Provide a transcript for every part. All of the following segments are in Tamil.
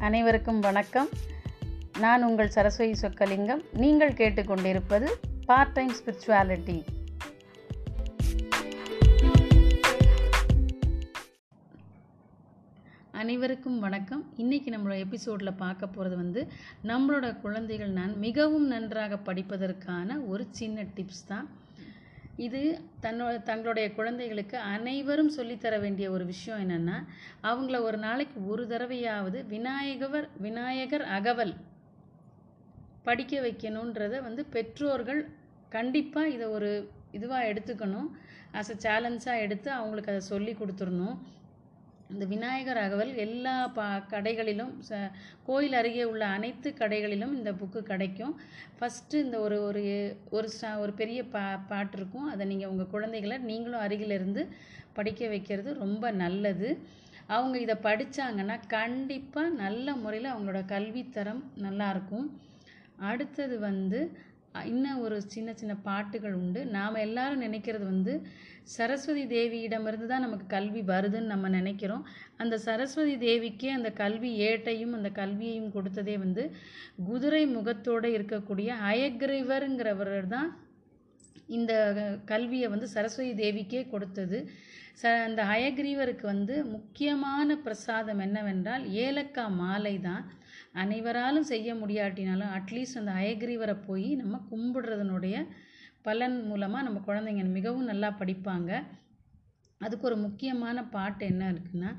அனைவருக்கும் வணக்கம். நான் உங்கள் சரஸ்வதி சொக்கலிங்கம். நீங்கள் கேட்டுக்கொண்டிருப்பது பார்ட் டைம் ஸ்பிரிச்சுவாலிட்டி அனைவருக்கும் வணக்கம். இன்றைக்கி நம்மளோட எபிசோடில் பார்க்க போகிறது வந்து நம்மளோட குழந்தைகள் நான் மிகவும் நன்றாக படிப்பதற்கான ஒரு சின்ன டிப்ஸ் தான். இது தன்னோட தங்களுடைய குழந்தைகளுக்கு அனைவரும் சொல்லித்தர வேண்டிய ஒரு விஷயம் என்னென்னா அவங்கள ஒரு நாளைக்கு ஒரு தடவையாவது விநாயகவர் விநாயகர் அகவல் படிக்க வைக்கணுன்றத வந்து பெற்றோர்கள் கண்டிப்பாக இதை ஒரு இதுவாக எடுத்துக்கணும். ஆஸ் அ சேலஞ்சாக எடுத்து அவங்களுக்கு அதை சொல்லி கொடுத்துடணும். இந்த விநாயகர் அகவல் எல்லா பா கடைகளிலும் ச கோயில் அருகே உள்ள அனைத்து கடைகளிலும் இந்த புக்கு கிடைக்கும். ஃபஸ்ட்டு இந்த ஒரு ஒரு ஒரு ச ஒரு பெரிய பா பாட்டு இருக்கும். அதை நீங்கள் உங்கள் குழந்தைகளை நீங்களும் அருகில் இருந்து படிக்க வைக்கிறது ரொம்ப நல்லது. அவங்க இதை படித்தாங்கன்னா கண்டிப்பாக நல்ல முறையில் அவங்களோட கல்வித்தரம் நல்லாயிருக்கும் அடுத்தது வந்து இன்னும் ஒரு சின்ன சின்ன பாட்டுகள் உண்டு. நாம் எல்லாரும் நினைக்கிறது வந்து சரஸ்வதி தேவியிடமிருந்து தான் நமக்கு கல்வி வருதுன்னு நம்ம நினைக்கிறோம். அந்த சரஸ்வதி தேவிக்கே அந்த கல்வி ஏட்டையும் அந்த கல்வியையும் கொடுத்ததே வந்து குதிரை முகத்தோடு இருக்கக்கூடிய அயக்ரிவருங்கிறவர் தான் இந்த கல்வியை வந்து சரஸ்வதி தேவிக்கே கொடுத்தது. ச அந்த ஹயக்ரீவருக்கு வந்து முக்கியமான பிரசாதம் என்னவென்றால் ஏலக்காய் மாலை தான். அனைவராலும் செய்ய முடியாட்டினாலும் அட்லீஸ்ட் அந்த ஹயக்ரீவரை போய் நம்ம கும்பிடுறதுனுடைய பலன் மூலமாக நம்ம குழந்தைங்க மிகவும் நல்லா படிப்பாங்க. அதுக்கு ஒரு முக்கியமான பாட்டு என்ன இருக்குன்னா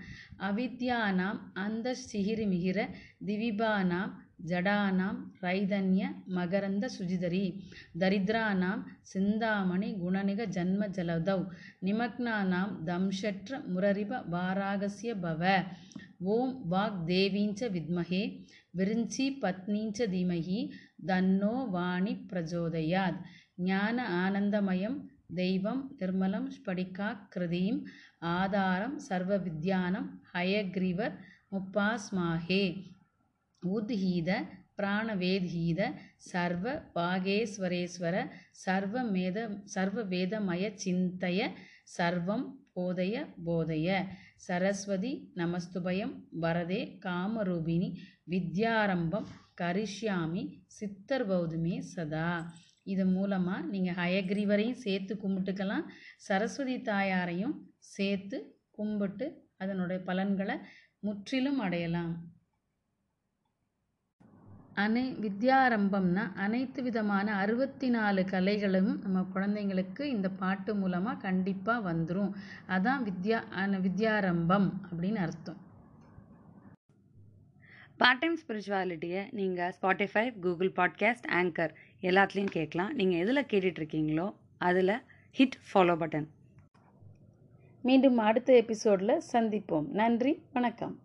அவித்யானாம் அந்த சிகிரி மிகிர திவிபானாம் ஜடானாம் ரைதன்ய மகரந்த சுஜிதரி. தரித்ரானாம் சிந்தாமணி குணநிக ஜன்ம ஜலதவ் நிமக்னானாம் தம்ஷற்ற முரரிப வாராகசிய பவ. ஓம் வாக் தேவீஞ்ச வித்மஹே விரிஞ்சி பத்னீஞ்ச தீமகி. தன்னோ வாணி பிரஜோதயாத். ஞான ஆனந்தமயம் தெய்வம் நிர்மலம் ஸ்படிகா கிருதியும் ஆதாரம் சர்வ வித்யானம் ஹயக்ரீவர் முப்பாஸ்மாஹே உத்ஹீத பிராணவேத்ஹீத சர்வ பாகேஸ்வரேஸ்வர சர்வ மேத சர்வ வேதமய சிந்தய சர்வம் போதய போதய. சரஸ்வதி நமஸ்துபயம் வரதே காமரூபிணி வித்யாரம்பம் கரிஷ்யாமி சித்தர் பௌதுமே சதா. இது மூலமாக நீங்கள் ஹயக்ரீவரையும் சேர்த்து கும்பிட்டுக்கலாம். சரஸ்வதி தாயாரையும் சேர்த்து கும்பிட்டு அதனுடைய பலன்களை முற்றிலும் அடையலாம். அனை வித்யாரம்பம்னா அனைத்து விதமான அறுபத்தி நாலு கலைகளும் நம்ம குழந்தைங்களுக்கு இந்த பாட்டு மூலமாக கண்டிப்பாக வந்துடும் அதான் வித்யா வித்யாரம்பம் அப்படின்னு அர்த்தம். பார்ட் டைம் ஸ்பிரிச்சுவாலிட்டியை நீங்கள் ஸ்பாட்டிஃபை கூகுள் பாட்காஸ்ட் ஆங்கர் எல்லாத்துலேயும் கேட்கலாம். நீங்கள் எதில் கேட்டுட்ருக்கீங்களோ அதில் ஹிட் ஃபாலோ பட்டன் மீண்டும் அடுத்த எபிசோடில் சந்திப்போம். நன்றி வணக்கம்.